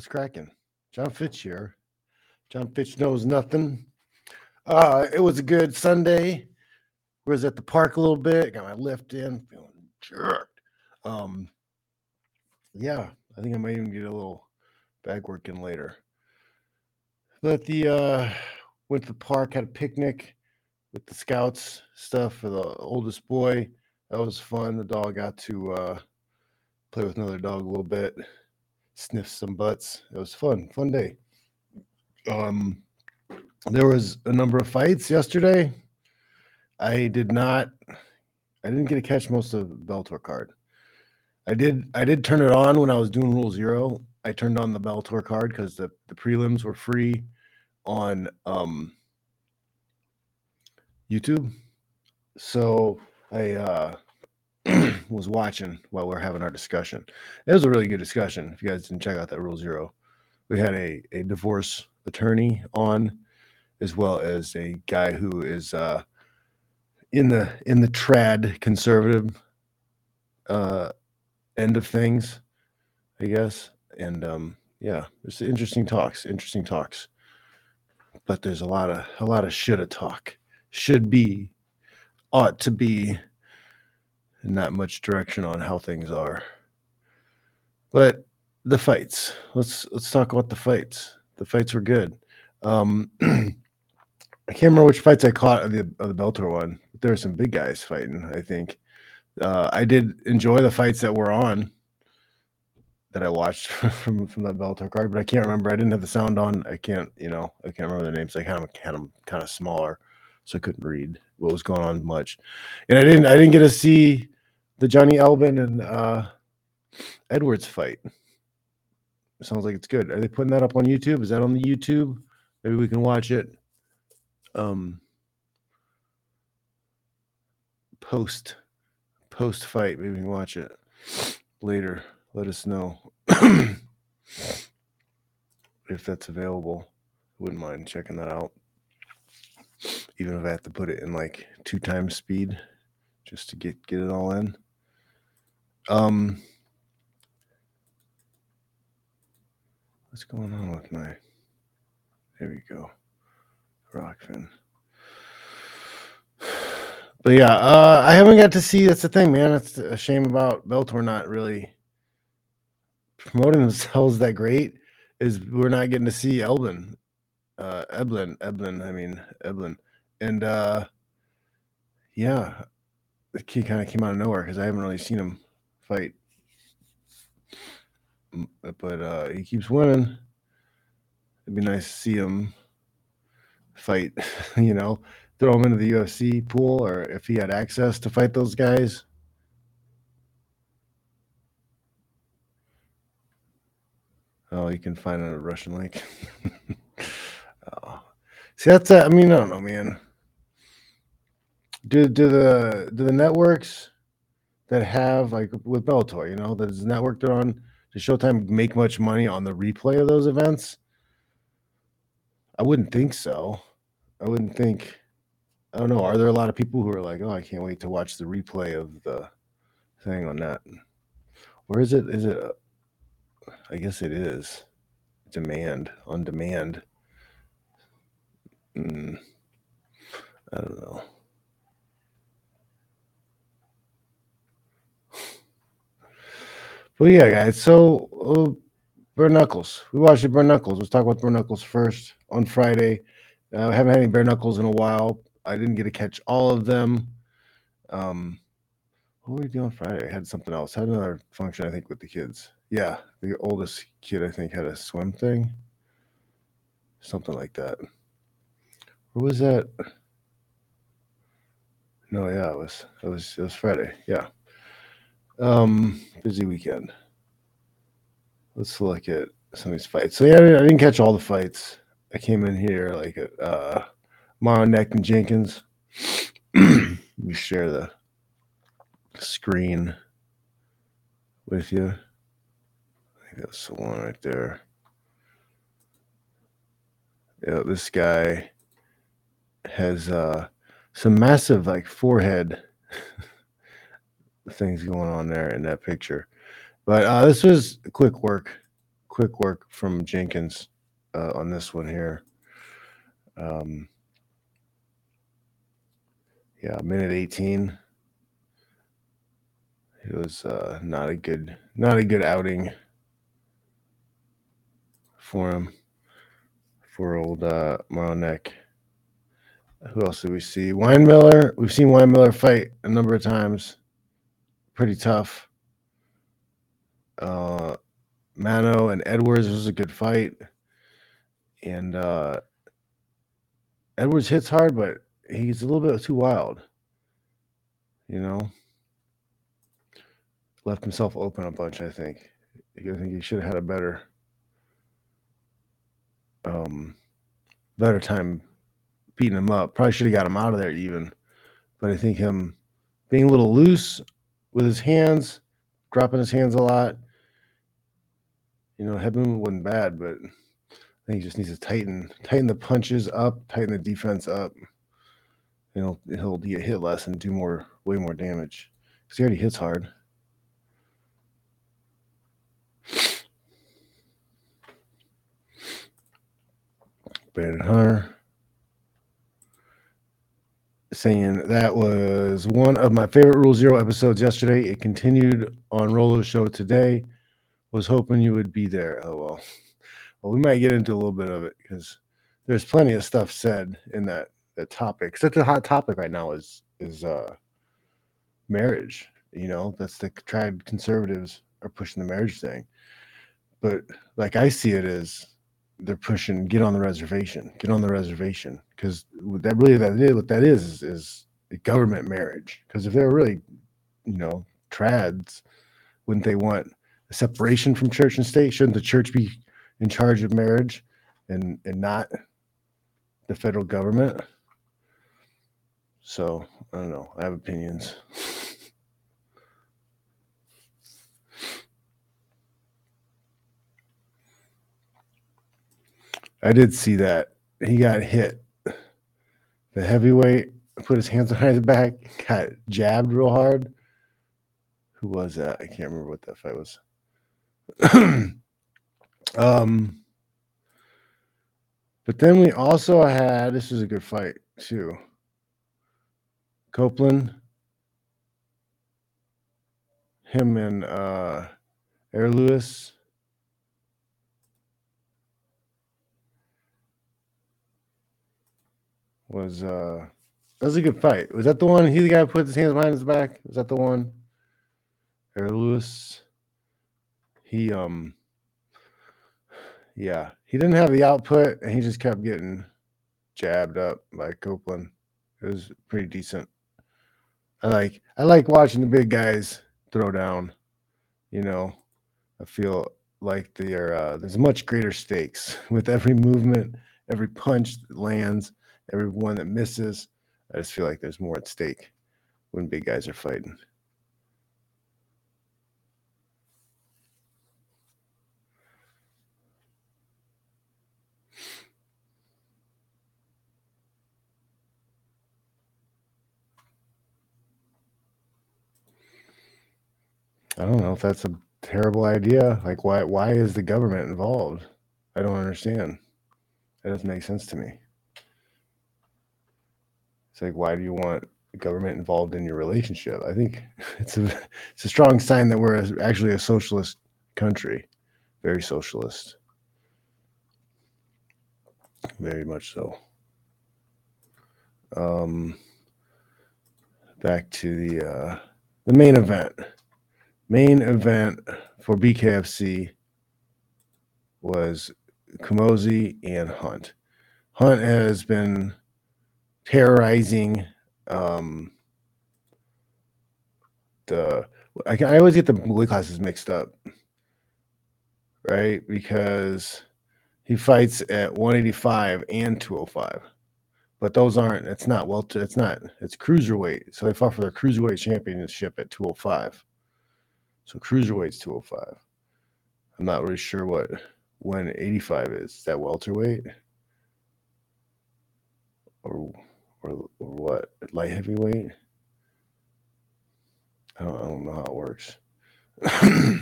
What's cracking? Jon Fitch here. Jon Fitch knows nothing. Uh, it was a good Sunday. We was at the park a little bit. Got my lift in, feeling jerked. Um, yeah, I think I might even get a little bag work in later. But the uh, went to the park, had a picnic with the scouts stuff for the oldest boy. That was fun. The dog got to uh, play with another dog a little bit, sniff some butts. It was fun, fun day. Um, there was a number of fights yesterday. I did not. I didn't get to catch most of Bellator card. I did. I did turn it on when I was doing Rule Zero. I turned on the Bellator card because the the prelims were free on um, YouTube. So I uh, was watching while we are having our discussion. It was a really good discussion. If you guys didn't check out that Rule Zero, we had a, a divorce attorney on, as well as a guy who is uh, in the in the trad conservative uh, end of things, I guess. And um, yeah, it's interesting talks. Interesting talks. But there's a lot of a lot of shoulda talk, should be, ought to be, and not much direction on how things are. But the fights. Let's let's talk about the fights. The fights were good. Um, I can't remember which fights I caught of the of the Bellator one. There were some big guys fighting. I think uh, I did enjoy the fights that were on that I watched from from that Bellator card, but I can't remember. I didn't have the sound on. I can't, you know, I can't remember the names. I kind of had them kind of smaller, so I couldn't read what was going on much. And I didn't I didn't get to see the Johnny Albin and uh, Edwards fight. Sounds like it's good. Are they putting that up on YouTube? Is that on the YouTube? Maybe we can watch it. Um, post post fight. Maybe we can watch it later let us know if that's available. Wouldn't mind checking that out. Even if I have to put it in like two times speed just to get get it all in. Um what's going on with my there we go. Rockfin. But yeah, uh, I haven't got to see. That's the thing, man. It's a shame about Bellator not really promoting themselves that great is we're not getting to see Elbin, uh, Eblen, Eblen. I mean Eblen, and uh, yeah, the kid kind of came out of nowhere because I haven't really seen him fight, but uh, he keeps winning. It'd be nice to see him fight. you know, throw him into the UFC pool, or if he had access to fight those guys, Oh, you can find a Russian link. See, that's I mean, I don't know, man. Do do the do the networks that have like with Bellator, you know, does the network they're on does Showtime make much money on the replay of those events? I wouldn't think so. I wouldn't think. I don't know. Are there a lot of people who are like, "Oh, I can't wait to watch the replay of the thing on that"? Or is it? Is it I guess it is demand on demand. Mm, I don't know. But yeah, guys. So uh, bare knuckles. We watched the bare knuckles. Let's talk about bare knuckles first on Friday. Uh, I haven't had any bare knuckles in a while. I didn't get to catch all of them. Um, what were we doing Friday? I had something else. I had another function, I think, with the kids. Yeah, the oldest kid I think had a swim thing, something like that. What was that? No, yeah, it was it was it was Friday. Yeah. Um, busy weekend. Let's look at some of these fights. So yeah, I didn't catch all the fights. I came in here like uh Neck and Jenkins. Let me share the screen with you. I think That's the one right there. Yeah, this guy has uh, some massive like forehead things going on there in that picture. But uh, this was quick work, quick work from Jenkins uh, on this one here. Um, yeah, minute 18. It was uh, not a good, not a good outing for him, for old uh, Neck. Who else did we see? Miller. We've seen Miller fight a number of times. Pretty tough. Uh, Mano and Edwards was a good fight. And uh, Edwards hits hard, but he's a little bit too wild. You know, left himself open a bunch. I think. I think he should have had a better, um, better time beating him up. Probably should have got him out of there even. But I think him being a little loose with his hands, dropping his hands a lot. You know, head wasn't bad, but I think he just needs to tighten tighten the punches up, tighten the defense up. You know, he'll get hit less and do more, way more damage. Because he already hits hard. Brandon Hunter saying that was one of my favorite Rule Zero episodes yesterday. It continued on Rolo's show today. Was hoping you would be there. Oh well. Well, we might get into a little bit of it because there's plenty of stuff said in that that topic. Such a hot topic right now is is uh marriage. You know, that's the tried conservatives are pushing the marriage thing. But like I see it as they're pushing get on the reservation, get on the reservation because that really that is what that is is, is government marriage. Because if they're really, you know, trads, wouldn't they want a separation from church and state? Shouldn't the church be in charge of marriage and and not the federal government? So I don't know. I have opinions. I did see that he got hit. The heavyweight put his hands behind his back, got jabbed real hard. Who was that? I can't remember what that fight was. um, but then we also had this was a good fight too. Copeland, him and uh, Air Lewis. Was uh that was a good fight. Was that the one? He the guy put his hands behind his back. Was that the one? Or Lewis? He um yeah, he didn't have the output and he just kept getting jabbed up by Copeland. It was pretty decent. I like I like watching the big guys throw down. You know, I feel like there uh, there's much greater stakes with every movement, every punch that lands everyone that misses. I just feel like there's more at stake when big guys are fighting. I don't know if that's a terrible idea. Like why why is the government involved? I don't understand. That doesn't make sense to me. It's like, why do you want government involved in your relationship? I think it's a it's a strong sign that we're actually a socialist country, very socialist, very much so. Um, back to the uh, the main event. Main event for BKFC was Camozzi and Hunt. Hunt has been terrorizing um, the. I, I always get the weight classes mixed up, right? Because he fights at 185 and 205, but those aren't. It's not welter. It's not. It's cruiserweight. So they fought for their cruiserweight championship at 205. So cruiserweight's 205. I'm not really sure what 185 is. Is that welterweight? Or or, or what light heavyweight. I don't, I don't know how it works. I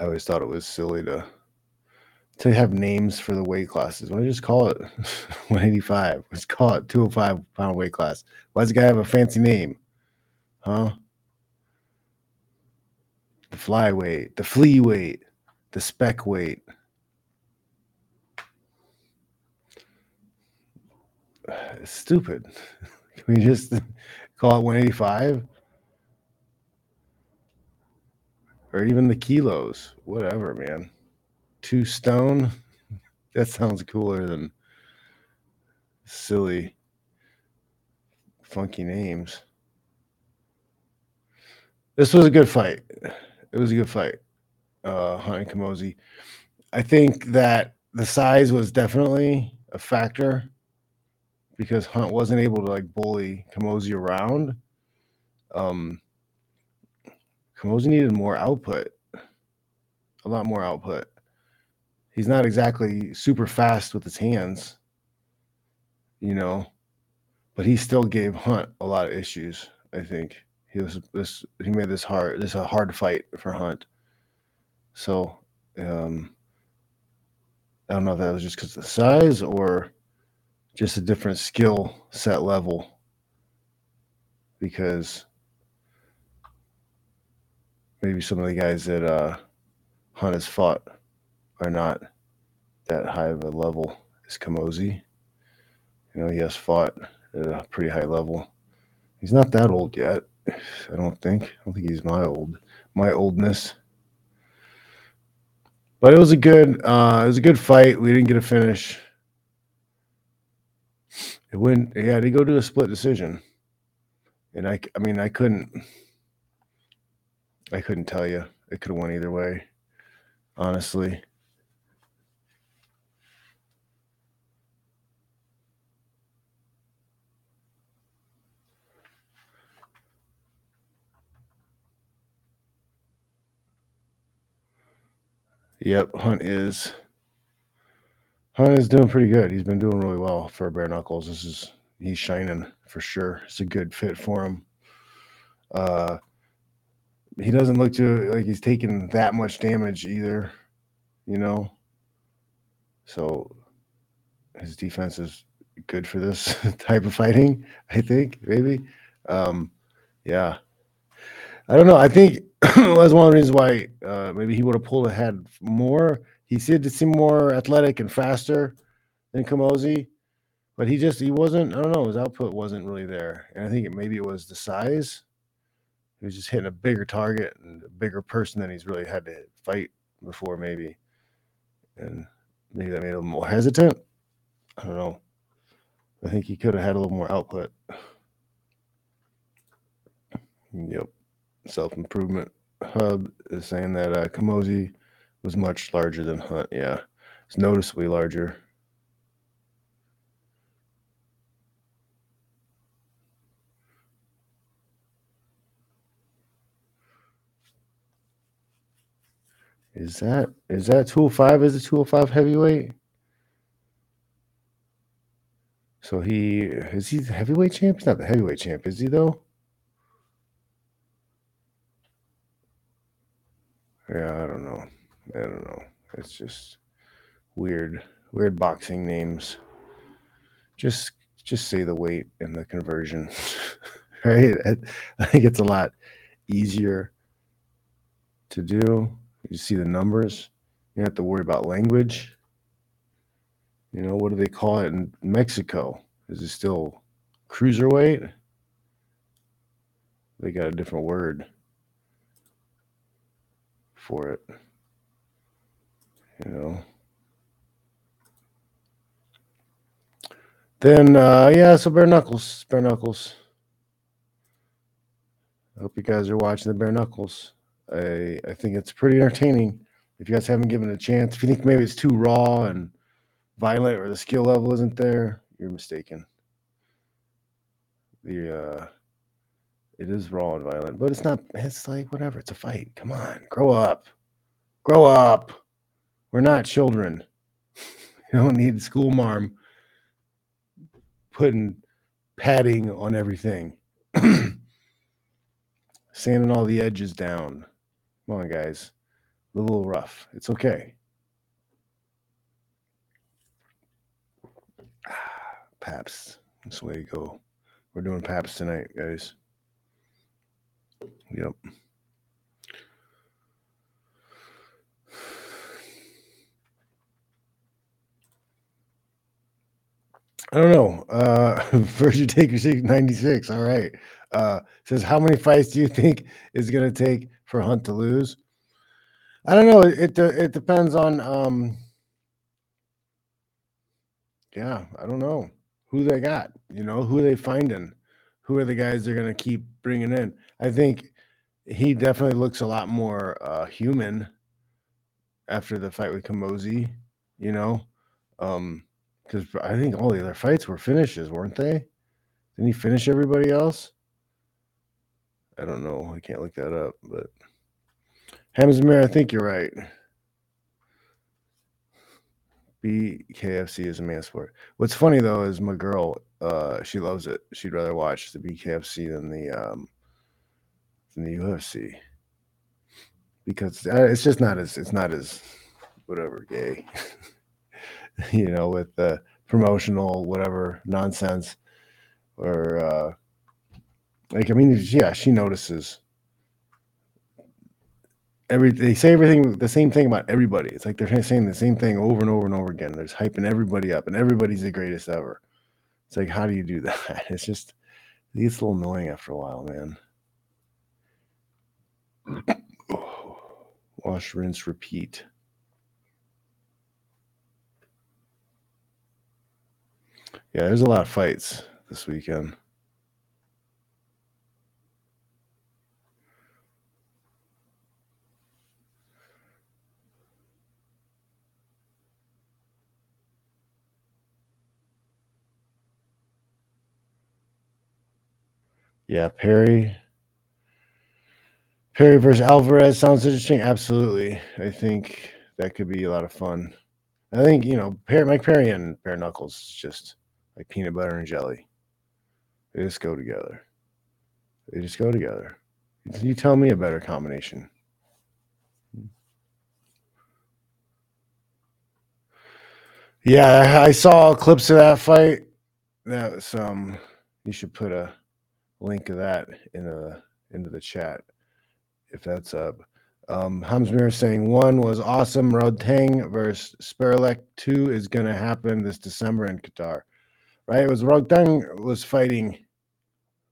always thought it was silly to to have names for the weight classes. Why don't you just call it 185? Let's call it 205 pound weight class. Why does the guy have a fancy name? Huh? The flyweight, the flea weight, the spec weight. Stupid. Can we just call it 185? Or even the kilos, whatever, man two stone. That sounds cooler than silly, funky names. This was a good fight. It was a good fight, uh, Hunt and Camozzi. I think that the size was definitely a factor because Hunt wasn't able to like bully Camozzi around. Um, Camozzi needed more output, a lot more output he's not exactly super fast with his hands, you know, but he still gave Hunt a lot of issues. I think he was this he made this hard this a hard fight for Hunt. So um I don't know if that was just because of the size or just a different skill set level. Because maybe some of the guys that uh Hunt has fought are not that high of a level as Camozzi. You know, he has fought at a pretty high level. He's not that old yet. I don't think. I don't think he's my old my oldness. But it was a good uh it was a good fight. We didn't get a finish. It went yeah, they go to a split decision. And I I mean I couldn't I couldn't tell you. It could have went either way. Honestly. Yep, Hunt is. Hunt is doing pretty good. He's been doing really well for bare knuckles. This is he's shining for sure. It's a good fit for him. Uh, he doesn't look to like he's taking that much damage either, you know. So his defense is good for this type of fighting. I think maybe. Um, yeah, I don't know. I think that's one of the reasons why uh, maybe he would have pulled ahead more. He seemed to seem more athletic and faster than Camozzi, but he just he wasn't. I don't know. His output wasn't really there, and I think it, maybe it was the size. He was just hitting a bigger target and a bigger person than he's really had to fight before, maybe, and maybe that made him more hesitant. I don't know. I think he could have had a little more output. Yep self improvement hub is saying that uh, Kamosi was much larger than Hunt. Yeah, it's noticeably larger. Is that is that 205 is a 205 heavyweight? So he is he the heavyweight champ? He's not the heavyweight champ, is he though? Yeah, I don't know. I don't know. It's just weird, weird boxing names. Just, just say the weight and the conversion, right? I think it's a lot easier to do. You see the numbers. You don't have to worry about language. You know, what do they call it in Mexico? Is it still cruiserweight? They got a different word for it. You know. Then uh yeah, so bare knuckles, bare knuckles. I hope you guys are watching the bare knuckles. I I think it's pretty entertaining. If you guys haven't given it a chance, if you think maybe it's too raw and violent or the skill level isn't there, you're mistaken. The uh it is raw and violent, but it's not. It's like whatever. It's a fight. Come on, grow up, grow up. We're not children. you don't need school marm putting padding on everything, sanding all the edges down. Come on, guys. a little rough. It's okay. Pabst. That's the way to go. We're doing Pabst tonight, guys. Yep. I don't know. Uh Virgin Taker 96. All right. Uh says how many fights do you think is gonna take for Hunt to lose? I don't know. It it, de- it depends on um yeah, I don't know who they got, you know, who they finding, who are the guys they're gonna keep bringing in. I think he definitely looks a lot more uh human after the fight with Camozzi, you know. Um because I think all the other fights were finishes, weren't they? Didn't he finish everybody else? I don't know. I can't look that up, but Hamzamir, I think you're right. BKFC is a man sport. What's funny though is my girl, uh, she loves it. She'd rather watch the BKFC than the um than the UFC because uh, it's just not as it's not as whatever gay. you know, with the promotional whatever nonsense or uh like I mean yeah, she notices every they say everything the same thing about everybody. It's like they're saying the same thing over and over and over again. They're just hyping everybody up and everybody's the greatest ever. It's like how do you do that? It's just it gets a little annoying after a while, man. Wash, rinse, repeat. Yeah, there's a lot of fights this weekend. Yeah, Perry. Perry versus Alvarez sounds interesting. Absolutely. I think that could be a lot of fun. I think, you know, Perry, Mike Perry and Bare Knuckles is just like peanut butter and jelly. They just go together. They just go together. You tell me a better combination. Yeah, I saw clips of that fight. That was um you should put a link of that in a into the chat if that's up. Um Hamsmir saying one was awesome. Rodtang versus Superlek. Two is gonna happen this December in Qatar. Right? It was Rodtang was fighting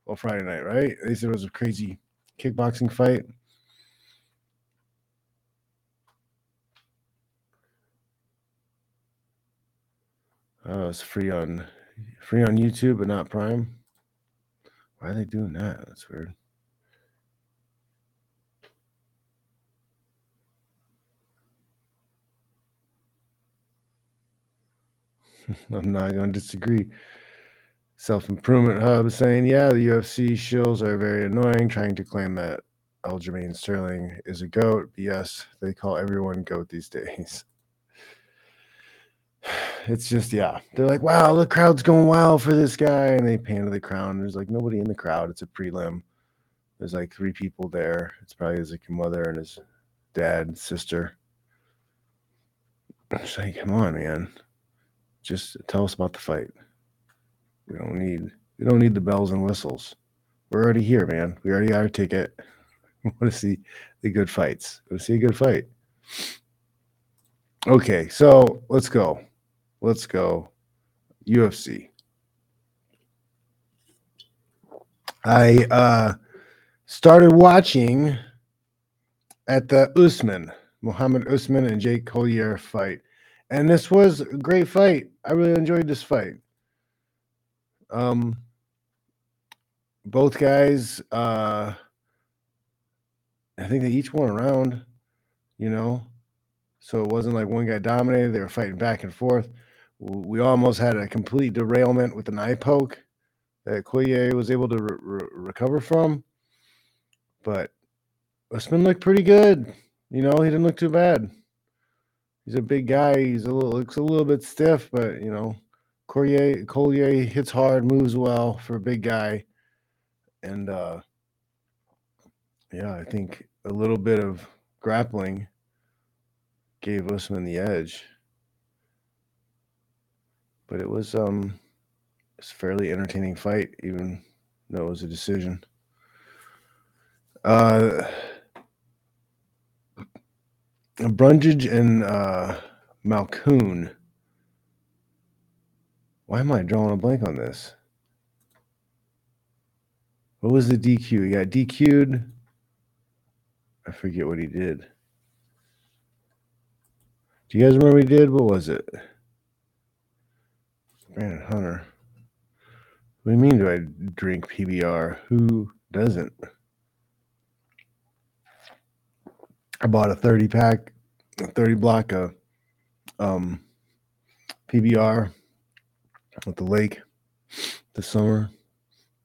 well Friday night, right? They said it was a crazy kickboxing fight. Oh, it's free on free on YouTube but not Prime. Why are they doing that? That's weird. I'm not going to disagree. Self Improvement Hub saying, yeah, the UFC shills are very annoying, trying to claim that Aljamain Sterling is a goat. Yes, they call everyone goat these days. It's just, yeah, they're like, wow, the crowd's going wild for this guy, and they pan to the crowd. There's like nobody in the crowd. It's a prelim. There's like three people there. It's probably his like mother and his dad, and sister. It's like, come on, man. Just tell us about the fight. We don't need we don't need the bells and whistles. We're already here, man. We already got our ticket. We want to see the good fights. We want to see a good fight. Okay, so let's go. Let's go. UFC. I uh started watching at the Usman, Muhammad Usman and Jake Collier fight. And this was a great fight. I really enjoyed this fight. Um both guys uh I think they each won a round, you know. So it wasn't like one guy dominated, they were fighting back and forth. We almost had a complete derailment with an eye poke that Collier was able to re- recover from. But Usman looked pretty good. You know, he didn't look too bad. He's a big guy. He's a little looks a little bit stiff, but you know, Collier Collier hits hard, moves well for a big guy, and uh, yeah, I think a little bit of grappling gave Usman the edge. But it was um it's a fairly entertaining fight, even though it was a decision. Uh Brundage and uh Malkoun. Why am I drawing a blank on this? What was the DQ? He got DQ'd. I forget what he did. Do you guys remember what he did? What was it? Brandon Hunter. What do you mean do I drink PBR? Who doesn't? I bought a 30 pack, a 30 block of um, PBR at the lake this summer.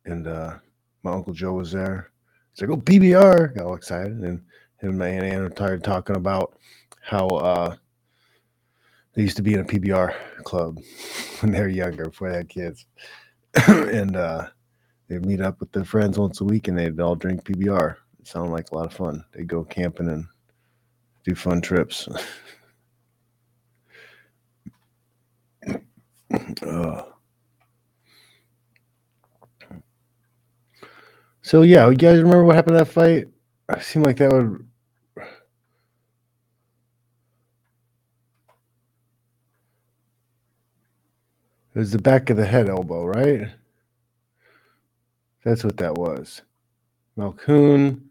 And uh, my Uncle Joe was there. He's like, oh, PBR. Got all excited. And him and my Aunt Ann started talking about how uh, they used to be in a PBR club when they were younger, before they had kids. and uh, they'd meet up with their friends once a week and they'd all drink PBR. It sounded like a lot of fun. They'd go camping and do fun trips. uh. So yeah, you guys remember what happened to that fight? It seemed like that would It was the back of the head elbow, right? That's what that was. Malkoun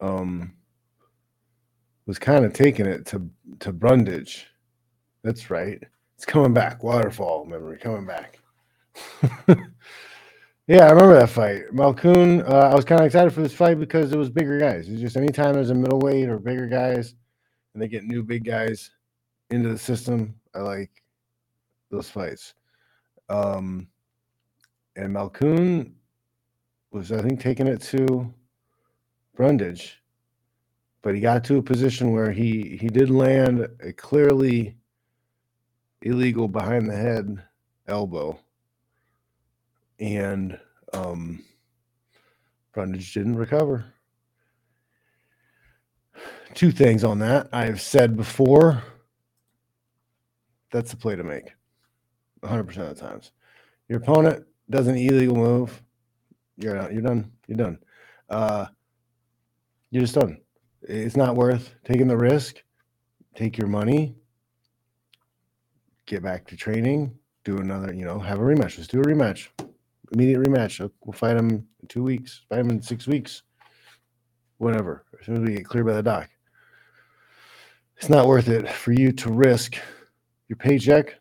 um, was kind of taking it to to Brundage. That's right. It's coming back. Waterfall memory coming back. yeah, I remember that fight. Malkoun, uh, I was kind of excited for this fight because it was bigger guys. It's just anytime there's a middleweight or bigger guys and they get new big guys into the system, I like those fights. Um, and Malkoun was, I think, taking it to Brundage, but he got to a position where he he did land a clearly illegal behind the head elbow, and um, didn't recover. Two things on that. I've said before that's the play to make. 100% of the times. Your opponent does an illegal move, you're out. You're done. You're done. Uh, you're just done. It's not worth taking the risk. Take your money. Get back to training. Do another. You know, have a rematch. Let's do a rematch. Immediate rematch. We'll fight him in two weeks. Fight him in six weeks. Whatever. As soon as we get cleared by the doc. It's not worth it for you to risk your paycheck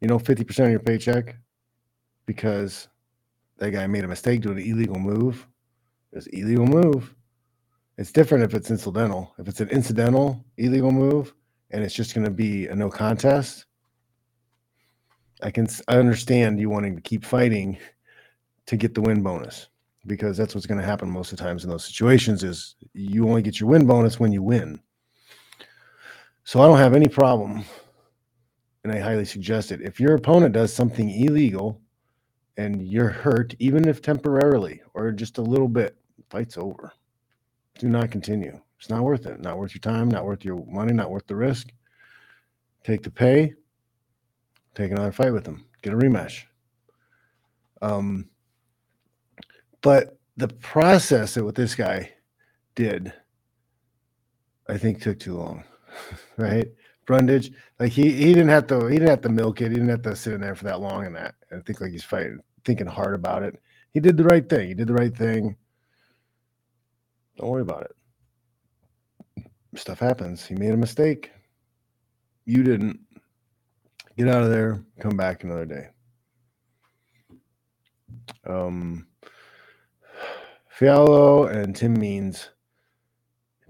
you know, 50% of your paycheck because that guy made a mistake doing an illegal move. It's illegal move. It's different if it's incidental. If it's an incidental illegal move and it's just going to be a no contest, I can I understand you wanting to keep fighting to get the win bonus because that's what's going to happen most of the times in those situations is you only get your win bonus when you win. So I don't have any problem and I highly suggest it. If your opponent does something illegal and you're hurt, even if temporarily or just a little bit, fight's over. Do not continue. It's not worth it. Not worth your time, not worth your money, not worth the risk. Take the pay, take another fight with them, get a rematch. Um, but the process that what this guy did, I think took too long, right? Brundage, like he he didn't have to he didn't have to milk it. He didn't have to sit in there for that long and that. I think like he's fighting, thinking hard about it. He did the right thing. He did the right thing. Don't worry about it. Stuff happens. He made a mistake. You didn't. Get out of there. Come back another day. Um, Fialho and Tim Means.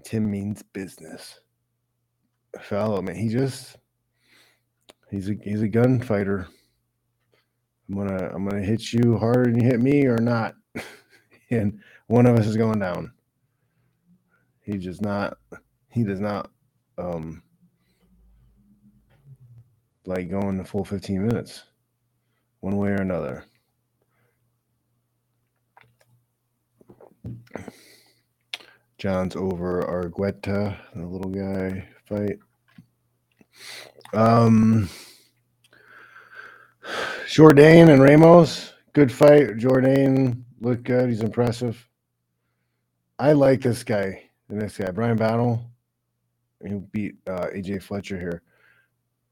Tim means business. Fialho, man, he just he's a he's a gunfighter. I'm gonna I'm gonna hit you harder than you hit me or not, and one of us is going down. He just not he does not um like going the full 15 minutes, one way or another. John's over Argueta, the little guy fight. Um, Jourdain and Ramos, good fight. Jourdain looked good. He's impressive. I like this guy. The next guy, Bryan Battle. He beat uh, AJ Fletcher here.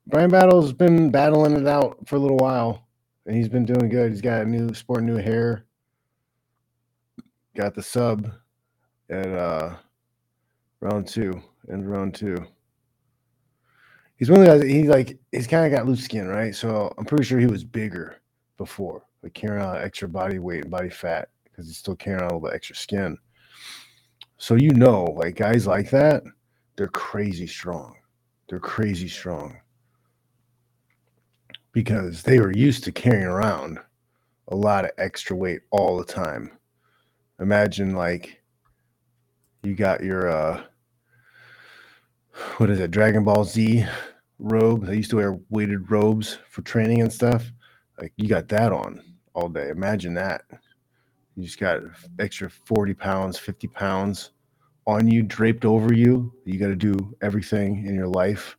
Bryan Battle's been battling it out for a little while, and he's been doing good. He's got a new sport, new hair. Got the sub at uh, round two and round two. He's one of the guys. He like he's kind of got loose skin, right? So I'm pretty sure he was bigger before, like carrying on extra body weight and body fat because he's still carrying out all the extra skin. So you know, like guys like that, they're crazy strong. They're crazy strong because they were used to carrying around a lot of extra weight all the time. Imagine like you got your uh what is it, Dragon Ball Z robe. I used to wear weighted robes for training and stuff. Like you got that on all day. Imagine that. You just got extra 40 pounds, 50 pounds on you, draped over you. You got to do everything in your life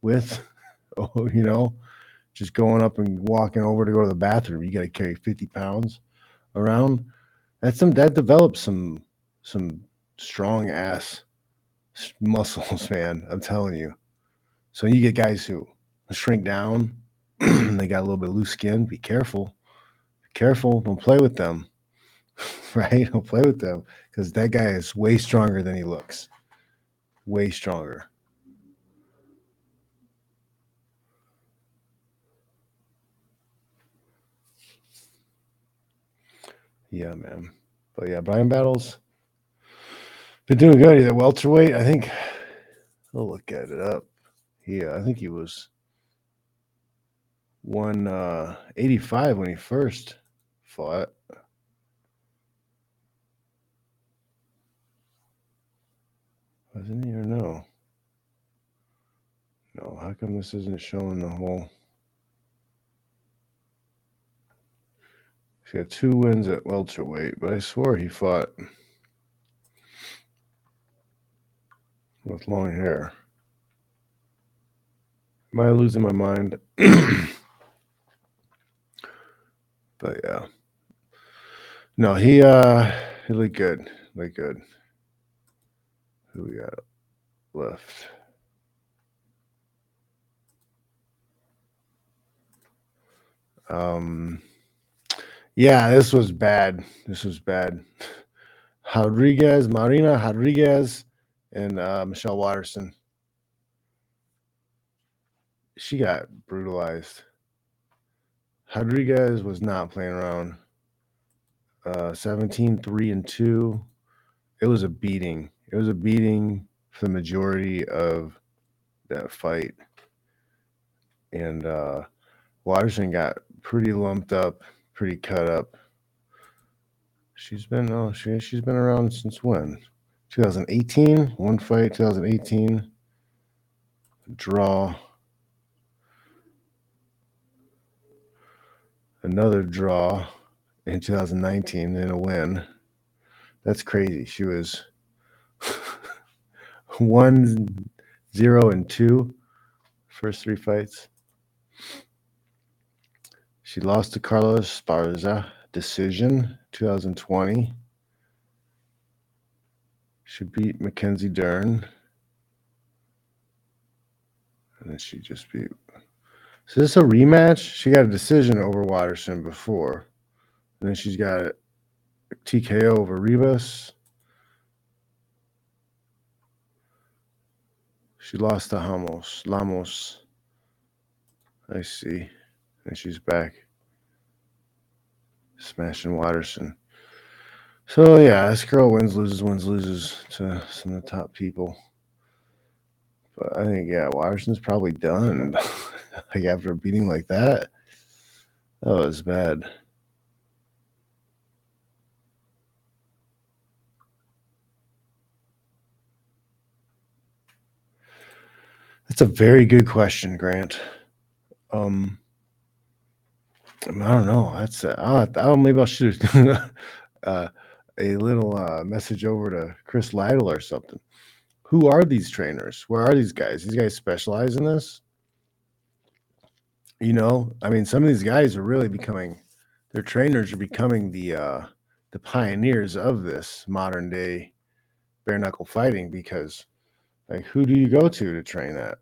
with. Oh, you know, just going up and walking over to go to the bathroom. You got to carry 50 pounds around. That's some that develops some some strong ass muscles, man. I'm telling you. So you get guys who shrink down, they got a little bit loose skin. Be careful. Be careful. Don't play with them. right? Don't play with them because that guy is way stronger than he looks. Way stronger. Yeah, man. But yeah, Bryan Battles been doing good. At welterweight. I think I'll look at it up. Yeah, I think he was one uh 85 when he first fought. Wasn't he or no? No, how come this isn't showing the whole? He got two wins at welterweight, but I swore he fought with long hair. Am I losing my mind? but yeah. No, he uh he looked good. Looked good. Who we got left? Um yeah, this was bad. This was bad. Rodriguez, Marina Rodriguez, and uh, Michelle Waterson. She got brutalized. Rodriguez was not playing around. Uh, 17, 3 and 2. It was a beating. It was a beating for the majority of that fight. And uh, Waterson got pretty lumped up, pretty cut up. She's been oh she she's been around since when? 2018, one fight, 2018, draw, another draw in 2019, and a win. That's crazy. She was one, zero, and two first three fights. She lost to Carlos Esparza decision 2020. She beat Mackenzie Dern. And then she just beat. So this is a rematch. She got a decision over Waterson before. And then she's got a TKO over Ribas. She lost to Hamos. Lamos. I see. And she's back. Smashing Waterson. So yeah, this girl wins, loses, wins, loses to some of the top people. But I think yeah, Waterson's probably done. like after a beating like that, that was bad. That's a very good question, Grant. Um, I don't know. That's uh, I don't, maybe I'll shoot uh, a little uh, message over to Chris Lytle or something. who are these trainers? Where are these guys? These guys specialize in this. You know, I mean, some of these guys are really becoming their trainers are becoming the uh the pioneers of this modern day bare knuckle fighting because like who do you go to to train that?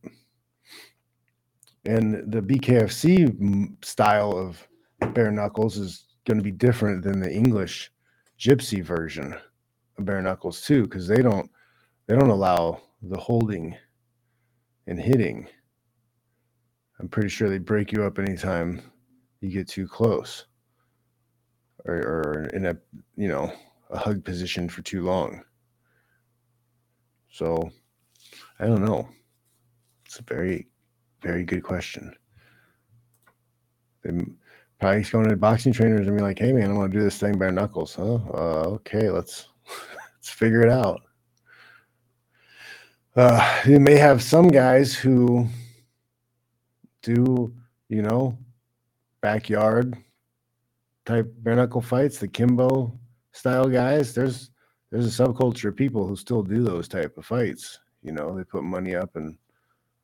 And the BKFC style of bare knuckles is going to be different than the English gypsy version of bare knuckles too because they don't they don't allow the holding and hitting. I'm pretty sure they break you up anytime you get too close or, or in a you know a hug position for too long. So I don't know. It's a very very good question. They probably going to boxing trainers and be like, "Hey man, I want to do this thing bare knuckles." Huh? Uh, okay, let's let's figure it out. Uh, you may have some guys who do, you know, backyard type bare knuckle fights, the Kimbo style guys. There's there's a subculture of people who still do those type of fights. You know, they put money up and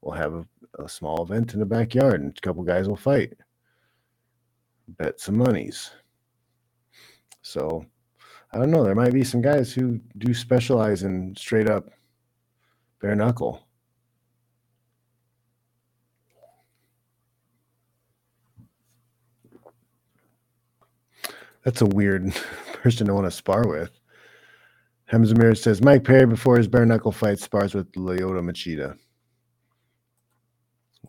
we'll have a, a small event in the backyard and a couple guys will fight. Bet some monies. So I don't know. There might be some guys who do specialize in straight up bare knuckle. That's a weird person to want to spar with. Hemsmir says Mike Perry before his bare knuckle fight spars with Lyoto Machida.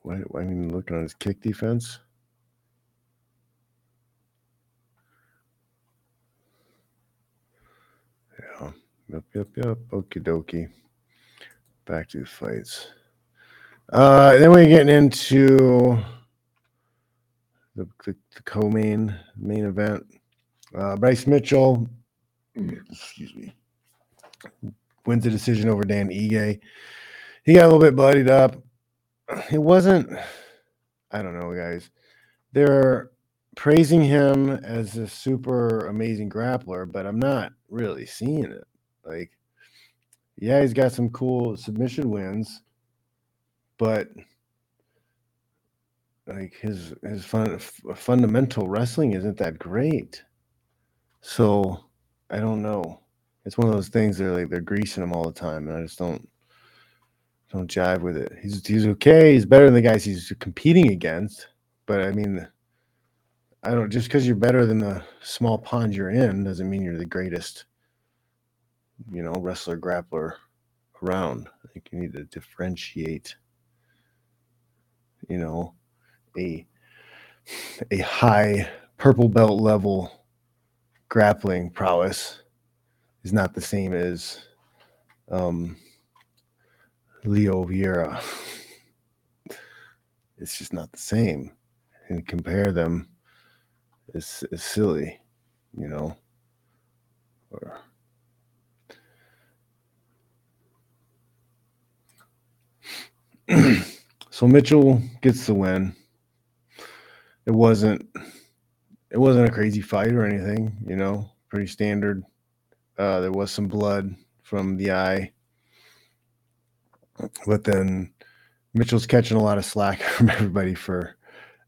Why, why I mean looking on his kick defense? Yeah. Yep, yep, yep. Okie dokie back to the fights. Uh, then we're getting into the, the, the co-main main event. Uh, Bryce Mitchell, excuse me, wins the decision over Dan Ige. He got a little bit bloodied up. It wasn't. I don't know, guys. They're praising him as a super amazing grappler, but I'm not really seeing it. Like yeah, he's got some cool submission wins, but like his his fun, fundamental wrestling isn't that great. So I don't know. It's one of those things they're like they're greasing him all the time, and I just don't don't jive with it. He's he's okay. He's better than the guys he's competing against, but I mean, I don't just because you're better than the small pond you're in doesn't mean you're the greatest you know, wrestler grappler around. I think you need to differentiate, you know, a a high purple belt level grappling prowess is not the same as um, Leo Vieira. It's just not the same. And compare them is, is silly, you know. Or so Mitchell gets the win. It wasn't it wasn't a crazy fight or anything, you know, pretty standard. Uh, there was some blood from the eye, but then Mitchell's catching a lot of slack from everybody for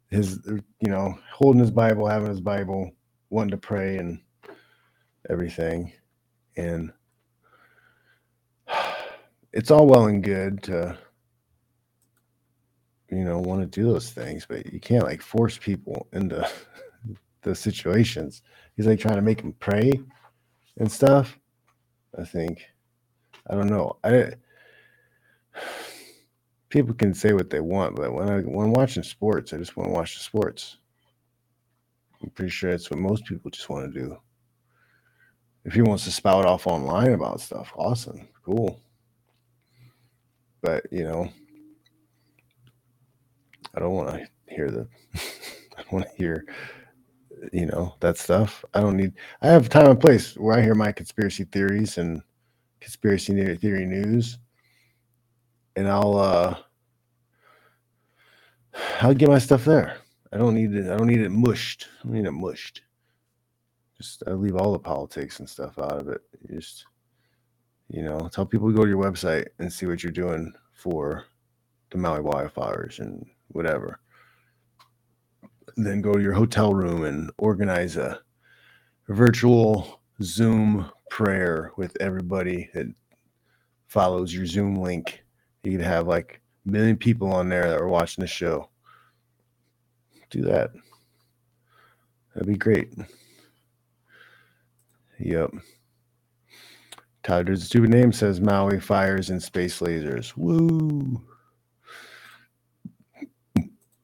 his, you know, holding his Bible, having his Bible, wanting to pray and everything, and it's all well and good to you know, want to do those things, but you can't like force people into the situations. He's like trying to make them pray and stuff. I think, I don't know. I people can say what they want, but when I when watching sports, I just want to watch the sports. I'm pretty sure that's what most people just want to do. If he wants to spout off online about stuff, awesome, cool. But you know, I don't want to hear the. I want to hear, you know, that stuff. I don't need. I have time and place where I hear my conspiracy theories and conspiracy theory news, and I'll uh I'll get my stuff there. I don't need it. I don't need it mushed. I don't need it mushed. Just I leave all the politics and stuff out of it. Just You know, tell people to go to your website and see what you're doing for the Maui wildfires and whatever. Then go to your hotel room and organize a, virtual Zoom prayer with everybody that follows your Zoom link. You could have like a million people on there that are watching the show. Do that. That'd be great. Yep. Tyler's stupid name says Maui fires and space lasers. Woo.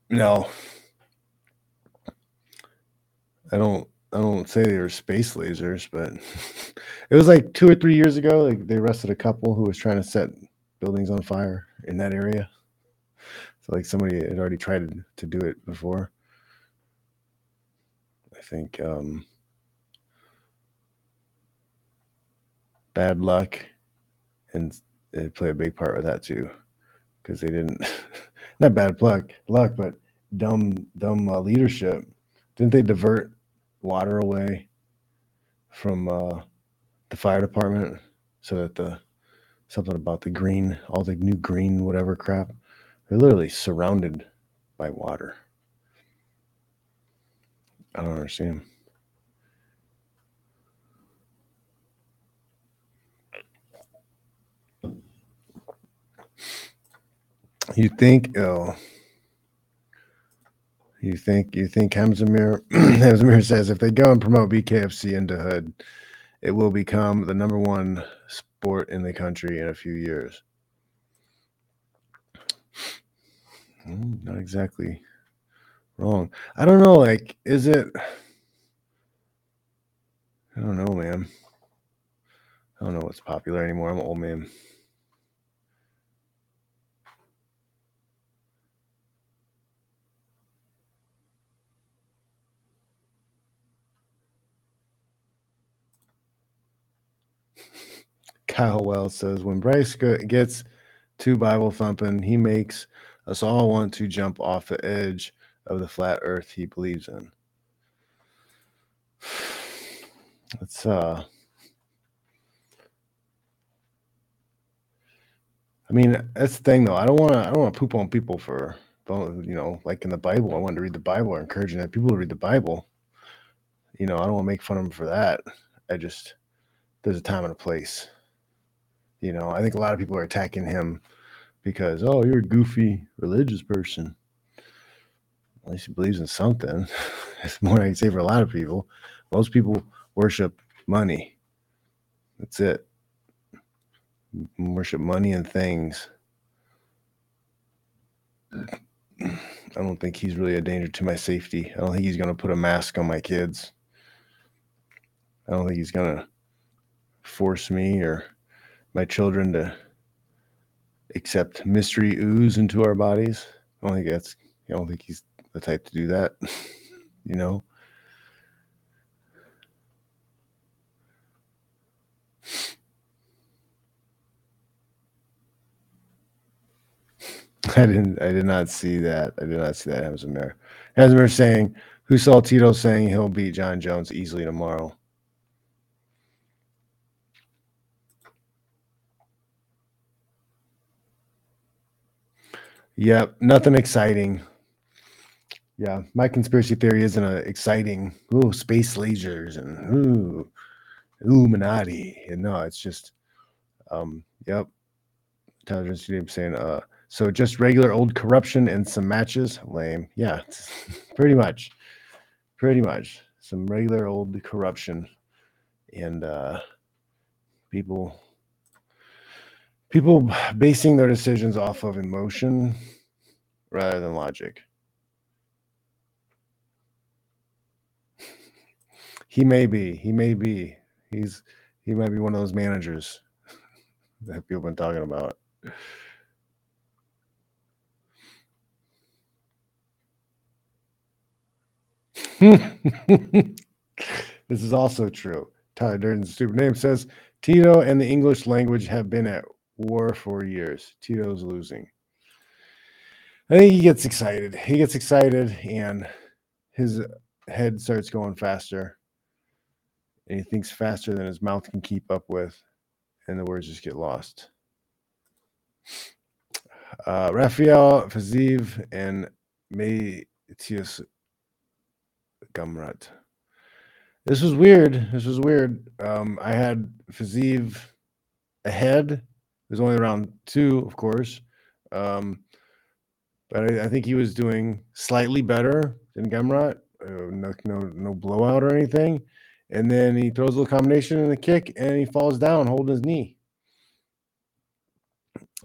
No. I don't I don't say they were space lasers, but it was like two or three years ago. Like they arrested a couple who was trying to set buildings on fire in that area. So like somebody had already tried to, to do it before. I think um bad luck and it played a big part with that too because they didn't not bad luck luck but dumb dumb uh, leadership didn't they divert water away from uh, the fire department so that the something about the green all the new green whatever crap? They're literally surrounded by water. I don't understand. You think, oh, you think, you think Hemsmere, Hemsmere says if they go and promote BKFC into Hood, it will become the number one sport in the country in a few years. Mm, Not exactly wrong. I don't know. Like, is it? I don't know, man. I don't know what's popular anymore. I'm an old man. Kyle Wells says when Bryce gets to Bible thumping, he makes us all want to jump off the edge of the flat earth he believes in. It's uh I mean, that's the thing though. I don't want to I don't want to poop on people for you know, like in the Bible. I want to read the Bible or encouraging that people to read the Bible. You know, I don't want to make fun of them for that. I just there's a time and a place. You know, I think a lot of people are attacking him because oh, you're a goofy religious person. At least he believes in something. That's more I can say for a lot of people. Most people worship money. That's it. Worship money and things. I don't think he's really a danger to my safety. I don't think he's going to put a mask on my kids. I don't think he's going to force me or my children to accept mystery ooze into our bodies. I don't think that's. I don't think he's the type to do that. you know. I didn't. I did not see that. I did not see that. Hemsmere. Hemsmere saying, "Who saw Tito saying he'll beat Jon Jones easily tomorrow?" Yep, nothing exciting. Yeah, my conspiracy theory isn't a exciting. Ooh, space lasers and ooh, Illuminati. And no, it's just, um, yep. Tyler Studio saying, uh, so just regular old corruption and some matches. Lame. Yeah, pretty much, pretty much some regular old corruption, and uh, people people basing their decisions off of emotion rather than logic. He may be. He may be. He's he might be one of those managers that people have been talking about. this is also true. Tyler Durden's stupid name says Tito and the English language have been at war for years. Tito's losing. I think he gets excited. He gets excited and his head starts going faster. And he thinks faster than his mouth can keep up with. and the words just get lost. Uh, Rafael Fiziev and Mateusz Gamrot. This was weird. This was weird. Um, I had Fiziev ahead. Was only around two, of course. Um, but I, I, think he was doing slightly better than Gamrot. Uh, no, no, no blowout or anything. And then he throws a little combination in the kick and he falls down holding his knee.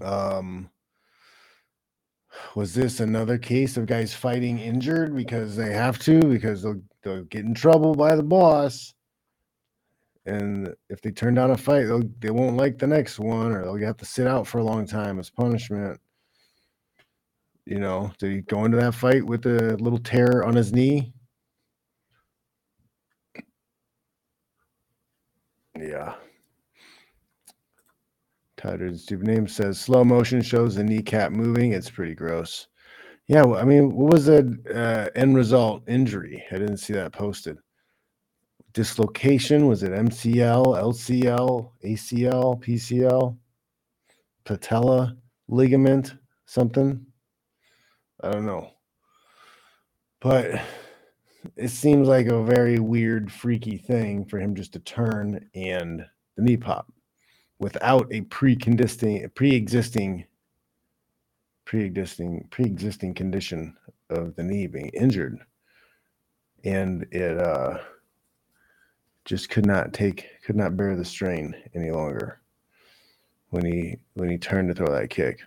Um, was this another case of guys fighting injured because they have to because they'll, they'll get in trouble by the boss and if they turn down a fight they'll, they won't like the next one or they'll have to sit out for a long time as punishment you know did he go into that fight with a little tear on his knee yeah Tyler stupid name says slow motion shows the kneecap moving. It's pretty gross. Yeah, I mean, what was the uh, end result? Injury. I didn't see that posted. Dislocation. Was it MCL, LCL, ACL, PCL, patella ligament, something? I don't know. But it seems like a very weird, freaky thing for him just to turn and the knee pop without a pre-existing pre-existing pre-existing pre-existing condition of the knee being injured and it uh just could not take could not bear the strain any longer when he when he turned to throw that kick.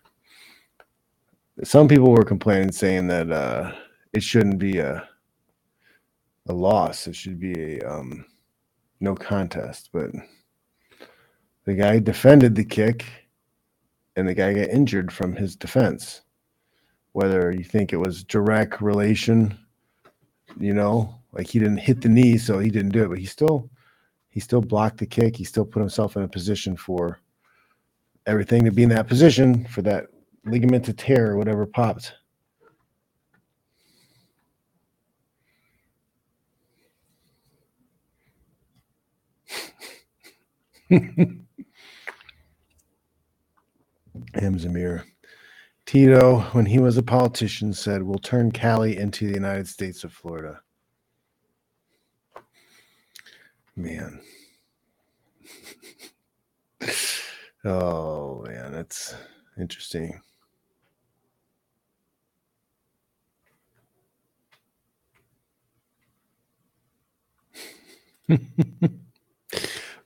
Some people were complaining saying that uh it shouldn't be a a loss. It should be a um no contest. But the guy defended the kick, and the guy got injured from his defense. Whether you think it was direct relation, you know, like he didn't hit the knee, so he didn't do it, but he still he still blocked the kick. He still put himself in a position for everything to be in that position for that ligament to tear or whatever popped. Amzamir. Tito, when he was a politician, said, We'll turn Cali into the United States of Florida. Man. oh, man, that's interesting.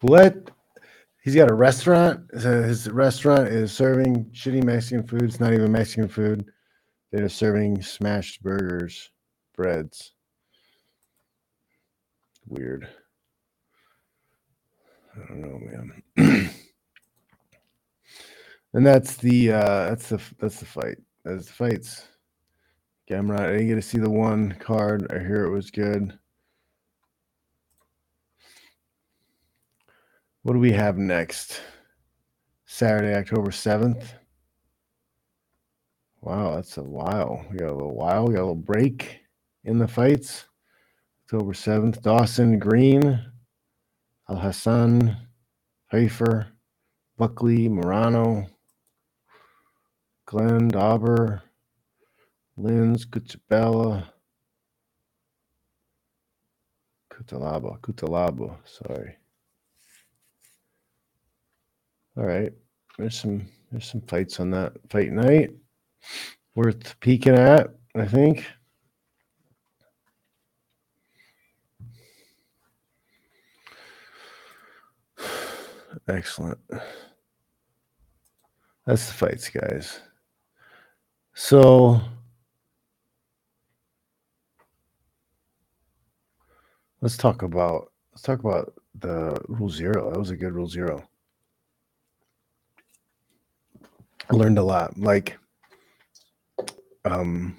what he's got a restaurant. His restaurant is serving shitty Mexican food. It's not even Mexican food. They're serving smashed burgers, breads. Weird. I don't know, man. and that's the uh that's the that's the fight. That's the fights. Gamrot. I didn't get to see the one card. I hear it was good. What do we have next? Saturday, October 7th. Wow, that's a while. We got a little while. We got a little break in the fights. October 7th. Dawson Green, Al Hassan, Pyfer, Buckley, Morono, Glenn Dober, Linz, Kuchabella, Kutalaba, Kutalaba, sorry. All right. There's some there's some fights on that fight night. Worth peeking at, I think. Excellent. That's the fights, guys. So let's talk about let's talk about the rule zero. That was a good rule zero. I learned a lot. Like, um,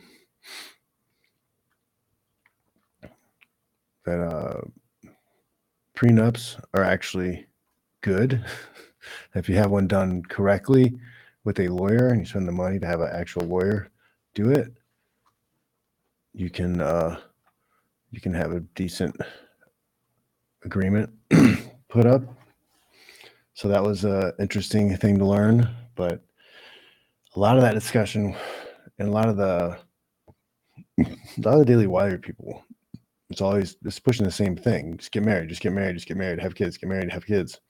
that uh, prenups are actually good if you have one done correctly with a lawyer and you spend the money to have an actual lawyer do it. You can uh, you can have a decent agreement put up. So that was a interesting thing to learn. But a lot of that discussion and a lot of the a lot of the daily wire people, it's always just pushing the same thing. Just get married, just get married, just get married, have kids, get married, have kids.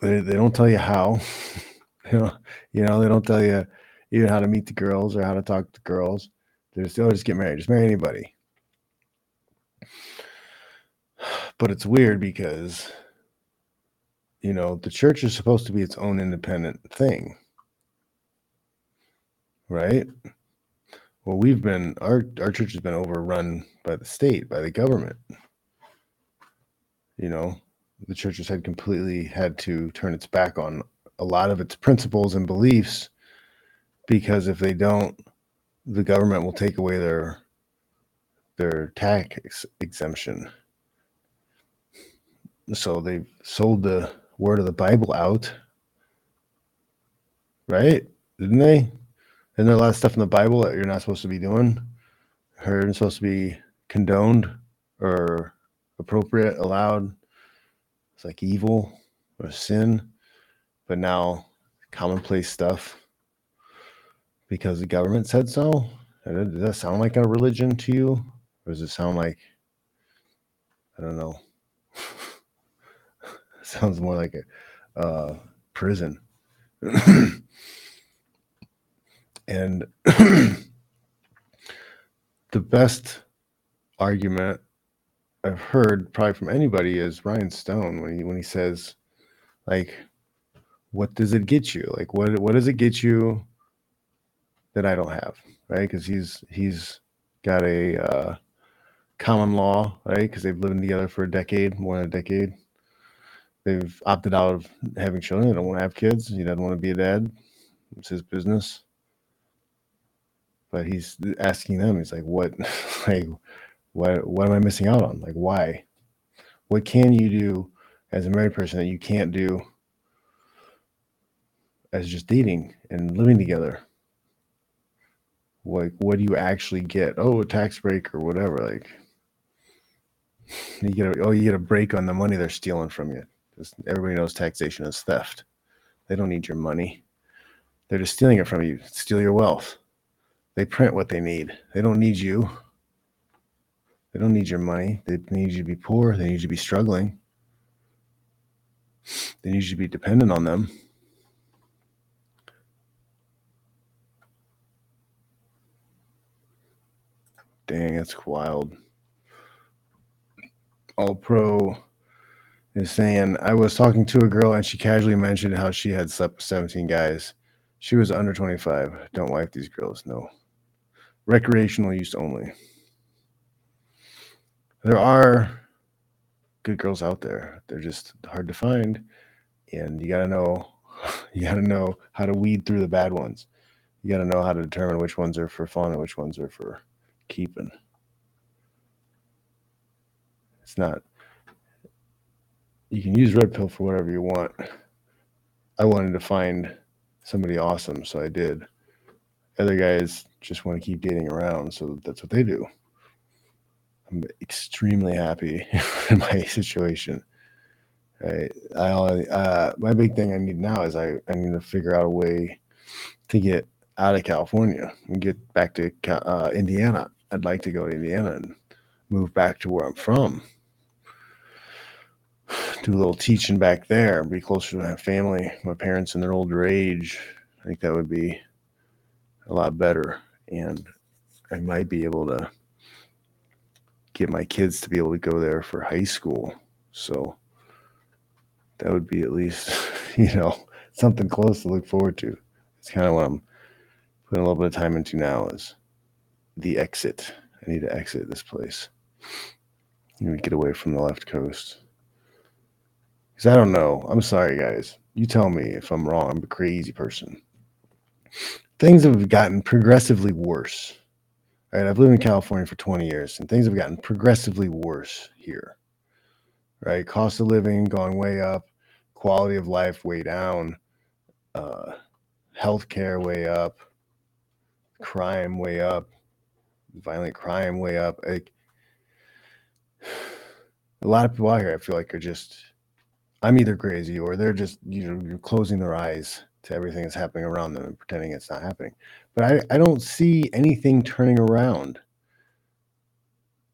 They, they don't tell you how. you know, you know, they don't tell you even how to meet the girls or how to talk to girls. They just, oh, just get married, just marry anybody. But it's weird because you know, the church is supposed to be its own independent thing. Right? Well, we've been our our church has been overrun by the state, by the government. You know, the church has had completely had to turn its back on a lot of its principles and beliefs because if they don't, the government will take away their their tax exemption. So they've sold the word of the Bible out, right? Didn't they? Isn't there a lot of stuff in the Bible that you're not supposed to be doing? Or you're supposed to be condoned or appropriate, allowed? It's like evil or sin, but now commonplace stuff because the government said so. Does that sound like a religion to you? Or does it sound like, I don't know. Sounds more like a uh, prison. and the best argument I've heard probably from anybody is Ryan Stone when he when he says, like, what does it get you? Like, what what does it get you that I don't have? Right? Because he's he's got a uh, common law, right? Because they've lived together for a decade, more than a decade they've opted out of having children. They don't want to have kids. He doesn't want to be a dad. It's his business. But he's asking them. He's like, "What? like, what? What am I missing out on? Like, why? What can you do as a married person that you can't do as just dating and living together? Like, what do you actually get? Oh, a tax break or whatever. Like, you get a, oh, you get a break on the money they're stealing from you Because everybody knows taxation is theft. They don't need your money. They're just stealing it from you, steal your wealth. They print what they need. They don't need you. They don't need your money. They need you to be poor. They need you to be struggling. They need you to be dependent on them. Dang, that's wild. All pro is saying I was talking to a girl and she casually mentioned how she had slept with 17 guys. She was under 25. Don't wife these girls. No. Recreational use only. There are good girls out there. They're just hard to find. And you got to know you got to know how to weed through the bad ones. You got to know how to determine which ones are for fun and which ones are for keeping. It's not you can use red pill for whatever you want. I wanted to find somebody awesome, so I did. Other guys just want to keep dating around, so that's what they do. I'm extremely happy in my situation. I, I uh, my big thing I need now is I, I need to figure out a way to get out of California and get back to uh, Indiana. I'd like to go to Indiana and move back to where I'm from do a little teaching back there, be closer to my family, my parents in their older age. I think that would be a lot better. And I might be able to get my kids to be able to go there for high school. So that would be at least, you know, something close to look forward to. It's kind of what I'm putting a little bit of time into now is the exit. I need to exit this place. You get away from the left coast. Because I don't know. I'm sorry, guys. You tell me if I'm wrong. I'm a crazy person. Things have gotten progressively worse. Right? I've lived in California for 20 years, and things have gotten progressively worse here. Right? Cost of living going way up, quality of life way down, uh, healthcare way up, crime way up, violent crime way up. Like, a lot of people out here, I feel like, are just I'm either crazy or they're just you know you're closing their eyes to everything that's happening around them and pretending it's not happening. But I, I don't see anything turning around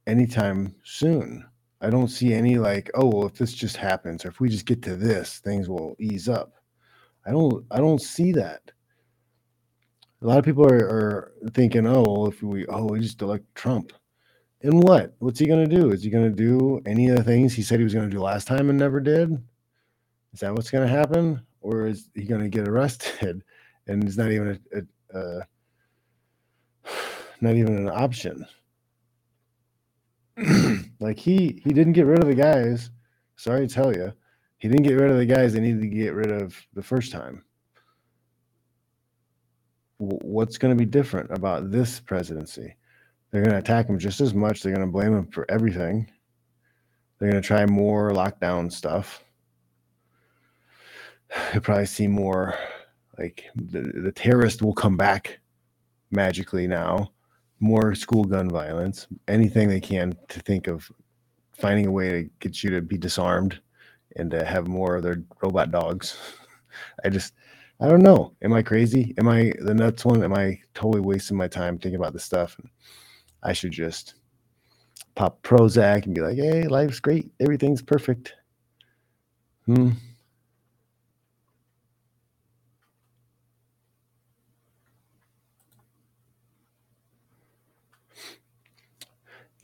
anytime soon. I don't see any like, oh, well, if this just happens or if we just get to this, things will ease up. I don't I don't see that. A lot of people are, are thinking, oh, well, if we oh we just elect Trump. And what? What's he gonna do? Is he gonna do any of the things he said he was gonna do last time and never did? Is that what's gonna happen? Or is he gonna get arrested and it's not even a, a, a not even an option? like he he didn't get rid of the guys. Sorry to tell you, he didn't get rid of the guys they needed to get rid of the first time. What's going to be different about this presidency? They're going to attack him just as much. They're going to blame him for everything. They're going to try more lockdown stuff. You'll probably see more like the, the terrorist will come back magically now more school gun violence, anything they can to think of finding a way to get you to be disarmed and to have more of their robot dogs. I just, I don't know. Am I crazy? Am I the nuts one? Am I totally wasting my time thinking about this stuff? I should just pop Prozac and be like, hey, life's great. Everything's perfect. Hmm.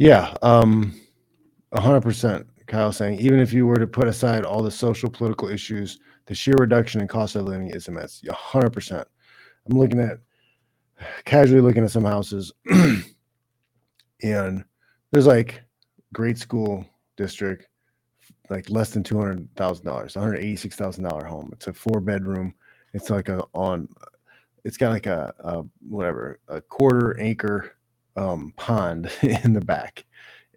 Yeah, um, 100%. Kyle saying, even if you were to put aside all the social political issues, the sheer reduction in cost of living is immense. 100%. I'm looking at casually looking at some houses, and there's like great school district, like less than two hundred thousand dollars, one hundred eighty six thousand dollar home. It's a four bedroom. It's like a on. It's got like a, a whatever a quarter acre um, pond in the back.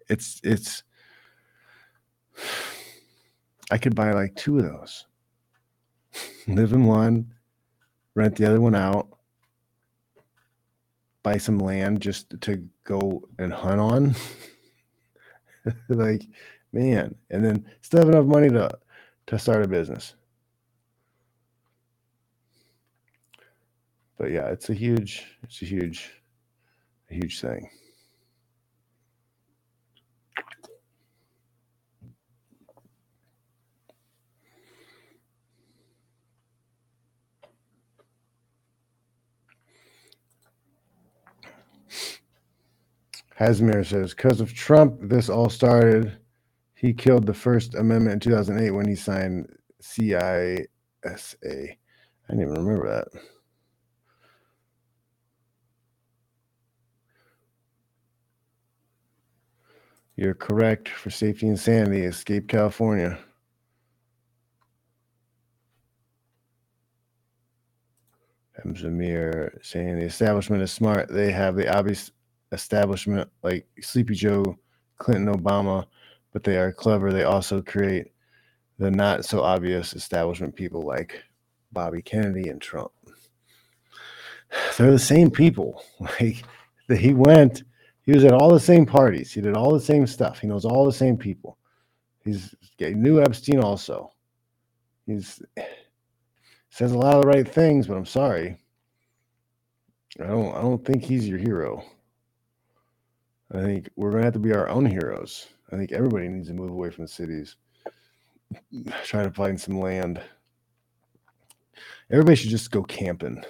It's it's. I could buy like two of those. Live in one, rent the other one out, buy some land just to go and hunt on. like, man, and then still have enough money to to start a business. But yeah, it's a huge, it's a huge huge thing. Hasmir says, because of Trump, this all started. He killed the First Amendment in 2008 when he signed CISA. I didn't even remember that. You're correct for safety and sanity. Escape California. Zamir saying the establishment is smart. They have the obvious establishment like Sleepy Joe, Clinton, Obama, but they are clever. They also create the not so obvious establishment people like Bobby Kennedy and Trump. They're the same people. Like he went he was at all the same parties. He did all the same stuff. He knows all the same people. He's he knew Epstein also. He's says a lot of the right things, but I'm sorry. I don't I don't think he's your hero. I think we're gonna have to be our own heroes. I think everybody needs to move away from the cities. Try to find some land. Everybody should just go camping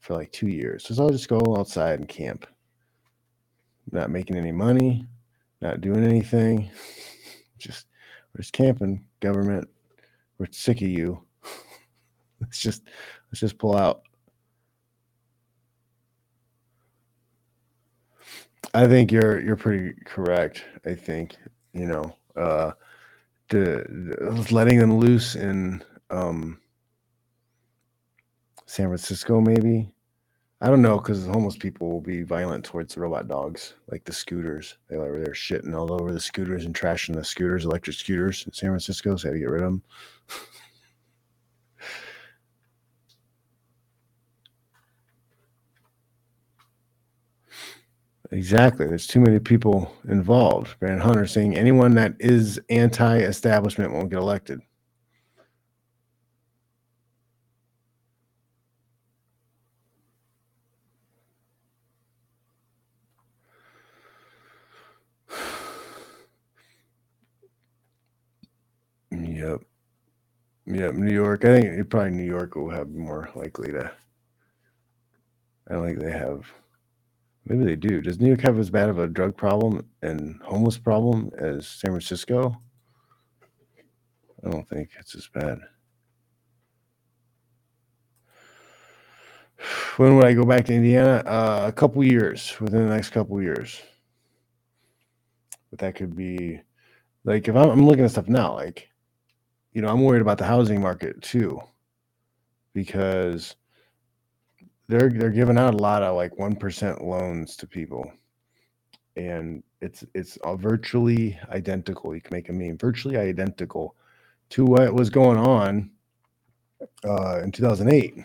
for like two years. Just all just go outside and camp not making any money, not doing anything. Just we're just camping, government. We're sick of you. let's just let's just pull out. I think you're you're pretty correct. I think you know uh, the, letting them loose in um, San Francisco, maybe I don't know because homeless people will be violent towards the robot dogs, like the scooters. They are they're shitting all over the scooters and trashing the scooters, electric scooters in San Francisco. So I had to get rid of them. exactly. There's too many people involved. Brandon Hunter saying anyone that is anti-establishment won't get elected. Yep. Yep. New York. I think probably New York will have more likely to. I don't think they have. Maybe they do. Does New York have as bad of a drug problem and homeless problem as San Francisco? I don't think it's as bad. When would I go back to Indiana? Uh, a couple years, within the next couple years. But that could be like if I'm, I'm looking at stuff now, like you know, I'm worried about the housing market too, because they're they're giving out a lot of like one percent loans to people, and it's it's all virtually identical. You can make a meme virtually identical to what was going on uh, in 2008.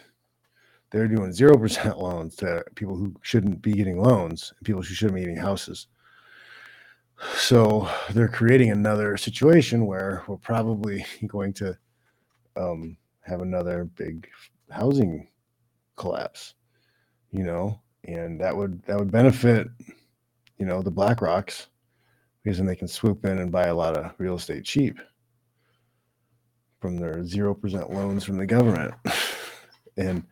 They're doing zero percent loans to people who shouldn't be getting loans, people who shouldn't be getting houses. So they're creating another situation where we're probably going to um, have another big housing collapse, you know, and that would that would benefit, you know, the BlackRocks because then they can swoop in and buy a lot of real estate cheap from their zero percent loans from the government, and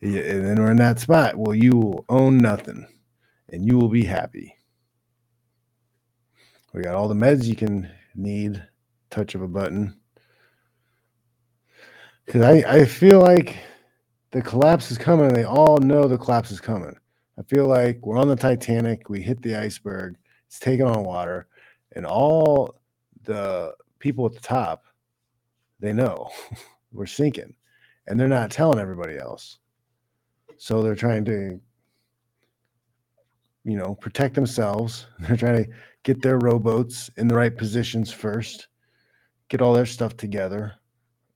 and then we're in that spot. Well, you will own nothing, and you will be happy we got all the meds you can need, touch of a button. Because I, I feel like the collapse is coming. They all know the collapse is coming. I feel like we're on the Titanic. We hit the iceberg. It's taking on water, and all the people at the top, they know we're sinking, and they're not telling everybody else. So they're trying to, you know, protect themselves. They're trying to get their rowboats in the right positions first, get all their stuff together,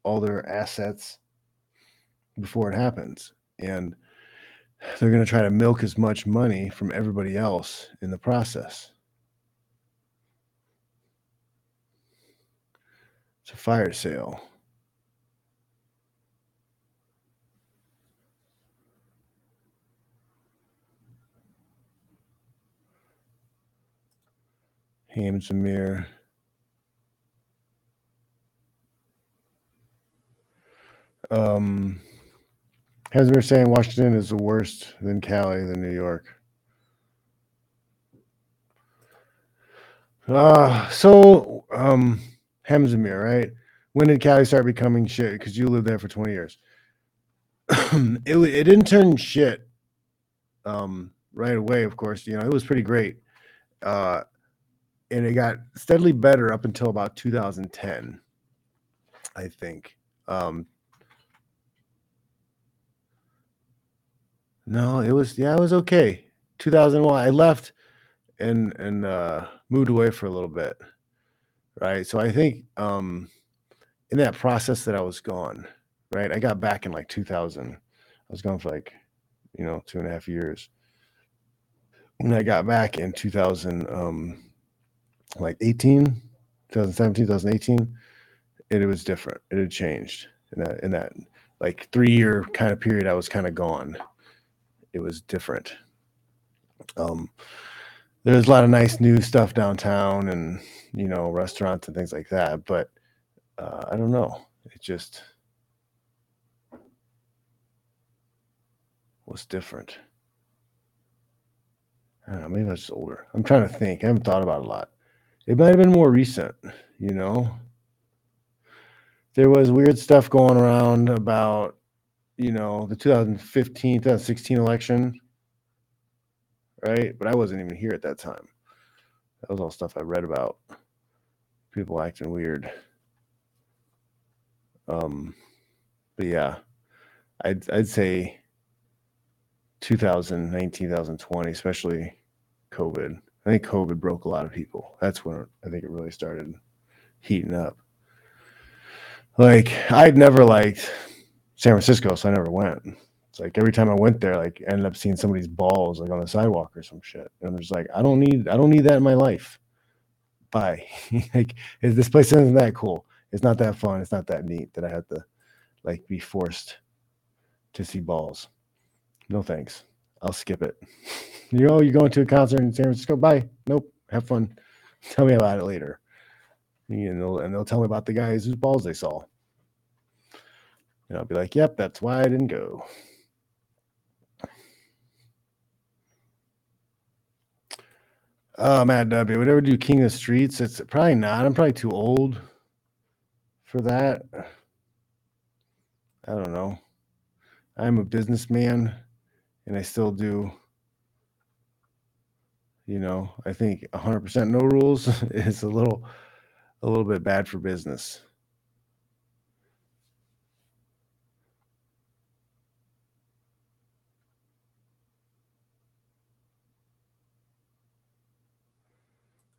all their assets before it happens. And they're going to try to milk as much money from everybody else in the process. It's a fire sale. Ham Jameer. Um, Hamzamir saying Washington is the worst than Cali than New York. Uh, so um, right? When did Cali start becoming shit? Because you lived there for 20 years. it, it didn't turn shit um, right away, of course. You know, it was pretty great. Uh, and it got steadily better up until about 2010, I think. Um, no, it was yeah, it was okay. 2001, I left and and uh, moved away for a little bit, right? So I think um, in that process that I was gone, right? I got back in like 2000. I was gone for like you know two and a half years. When I got back in 2000. Um, like 18, 2017, 2018, it, it was different. It had changed in that in that like three year kind of period. I was kind of gone. It was different. Um, there's a lot of nice new stuff downtown, and you know restaurants and things like that. But uh, I don't know. It just was different. I don't know. Maybe I was just older. I'm trying to think. I haven't thought about it a lot. It might have been more recent, you know. There was weird stuff going around about, you know, the 2015, 2016 election, right? But I wasn't even here at that time. That was all stuff I read about. People acting weird. Um, but yeah, I'd I'd say 2019, 2020, especially COVID. I think COVID broke a lot of people. That's when I think it really started heating up. Like I'd never liked San Francisco, so I never went. It's like every time I went there, like I ended up seeing somebody's balls like on the sidewalk or some shit. And I'm just like, I don't need I don't need that in my life. Bye. like this place isn't that cool. It's not that fun. It's not that neat that I had to like be forced to see balls. No thanks. I'll skip it. You know, you're going to a concert in San Francisco. Bye. Nope. Have fun. Tell me about it later. And they'll and they'll tell me about the guys whose balls they saw. And I'll be like, "Yep, that's why I didn't go." Oh, Matt W. Would ever do King of the Streets? It's probably not. I'm probably too old for that. I don't know. I'm a businessman and I still do, you know, I think 100% no rules is a little a little bit bad for business.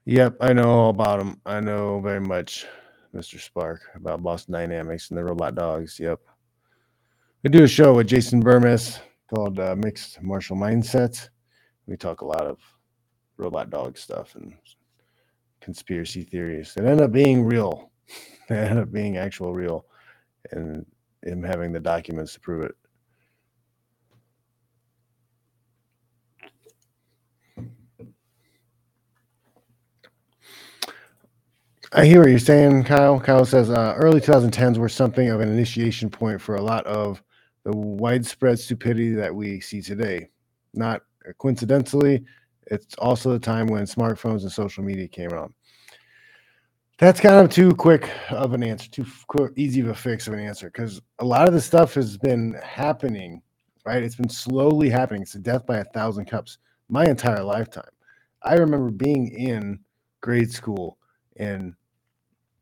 Yep, I know all about them. I know very much, Mr. Spark, about Boston Dynamics and the robot dogs. Yep. We do a show with Jason Bermas called uh, Mixed Martial Mindsets. We talk a lot of robot dog stuff and conspiracy theories that end up being real. They end up being actual real, and him having the documents to prove it. I hear what you're saying, Kyle. Kyle says uh, early 2010s were something of an initiation point for a lot of the widespread stupidity that we see today. Not coincidentally, it's also the time when smartphones and social media came out. That's kind of too quick of an answer, too quick, easy of a fix of an answer, because a lot of this stuff has been happening, right? It's been slowly happening. It's a death by a thousand cups my entire lifetime. I remember being in grade school and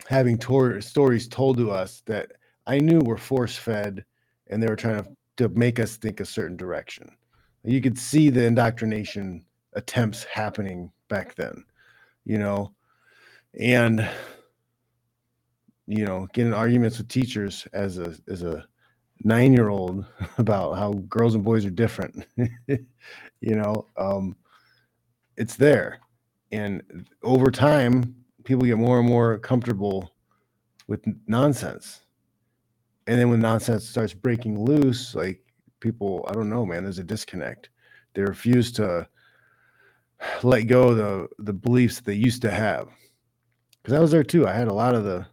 having tor- stories told to us that I knew were force fed and they were trying to, to make us think a certain direction. You could see the indoctrination attempts happening back then, you know, and you know, getting arguments with teachers as a as a nine year old about how girls and boys are different. you know, um, it's there, and over time, people get more and more comfortable with nonsense. And then when nonsense starts breaking loose, like people, I don't know, man, there's a disconnect. They refuse to let go of the the beliefs they used to have. Because I was there too. I had a lot of the,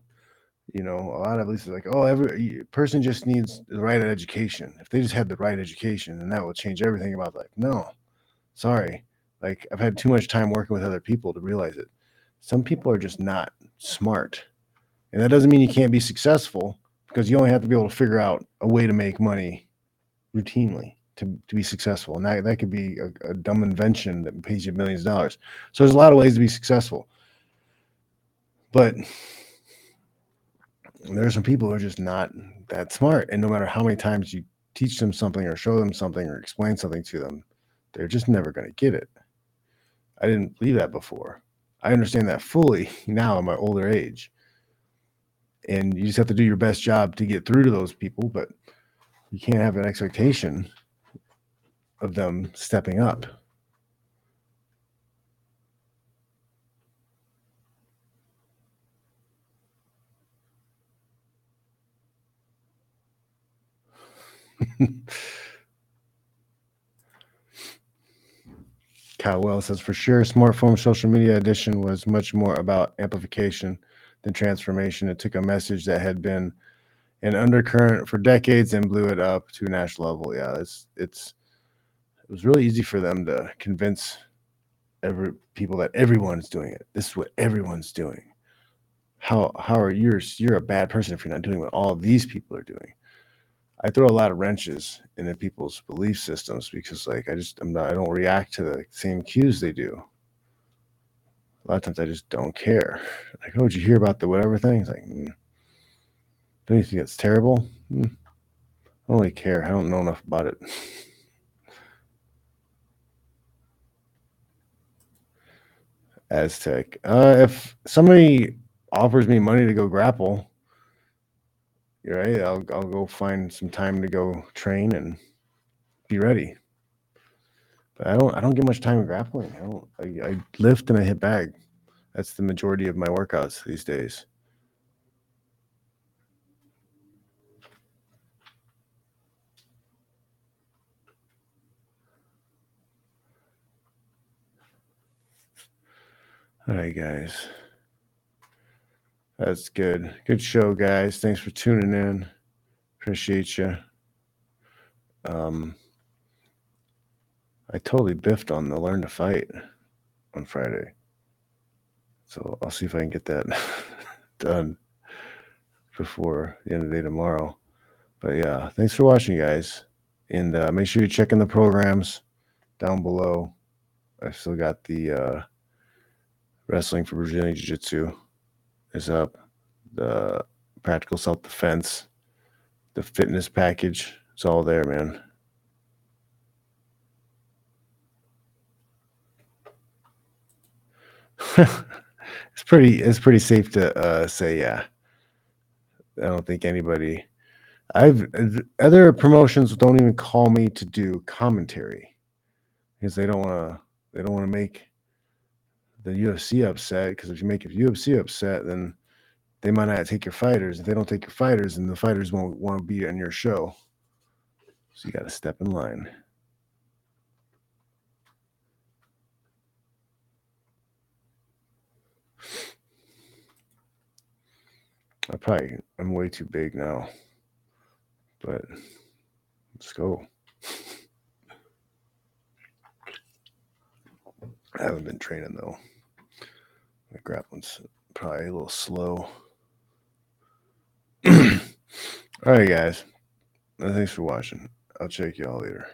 you know, a lot of beliefs like, oh, every person just needs the right education. If they just had the right education, then that will change everything about life. No, sorry. Like I've had too much time working with other people to realize it some people are just not smart. And that doesn't mean you can't be successful because you only have to be able to figure out a way to make money routinely to, to be successful. And that, that could be a, a dumb invention that pays you millions of dollars. So there's a lot of ways to be successful. But there are some people who are just not that smart. And no matter how many times you teach them something or show them something or explain something to them, they're just never going to get it. I didn't believe that before. I understand that fully now in my older age. And you just have to do your best job to get through to those people, but you can't have an expectation of them stepping up. Kyle Wells says for sure, smartphone social media edition was much more about amplification than transformation. It took a message that had been an undercurrent for decades and blew it up to a national level. Yeah, it's it's it was really easy for them to convince every people that everyone's doing it. This is what everyone's doing. How how are you? You're a bad person if you're not doing what all these people are doing. I throw a lot of wrenches into people's belief systems because like I just I'm not I don't react to the same cues they do. A lot of times I just don't care. Like, oh, did you hear about the whatever thing? It's like, mm. don't you think it's terrible? Mm. I don't really care. I don't know enough about it. Aztec. Uh, if somebody offers me money to go grapple, right. I'll I'll go find some time to go train and be ready. But I don't I don't get much time grappling. I don't I, I lift and I hit bag. That's the majority of my workouts these days. All right, guys. That's good. Good show, guys. Thanks for tuning in. Appreciate you. Um, I totally biffed on the learn to fight on Friday. So I'll see if I can get that done before the end of the day tomorrow. But yeah, thanks for watching, guys. And uh, make sure you check in the programs down below. I've still got the uh, wrestling for Brazilian Jiu Jitsu is up, the practical self defense, the fitness package. It's all there, man. it's pretty. It's pretty safe to uh, say, yeah. I don't think anybody. I've other promotions don't even call me to do commentary because they don't want to. They don't want to make the UFC upset. Because if you make the UFC upset, then they might not take your fighters. If they don't take your fighters, then the fighters won't want to be on your show. So you got to step in line. I probably I'm way too big now. But let's go. I haven't been training though. My grappling's probably a little slow. All right, guys. Thanks for watching. I'll check y'all later.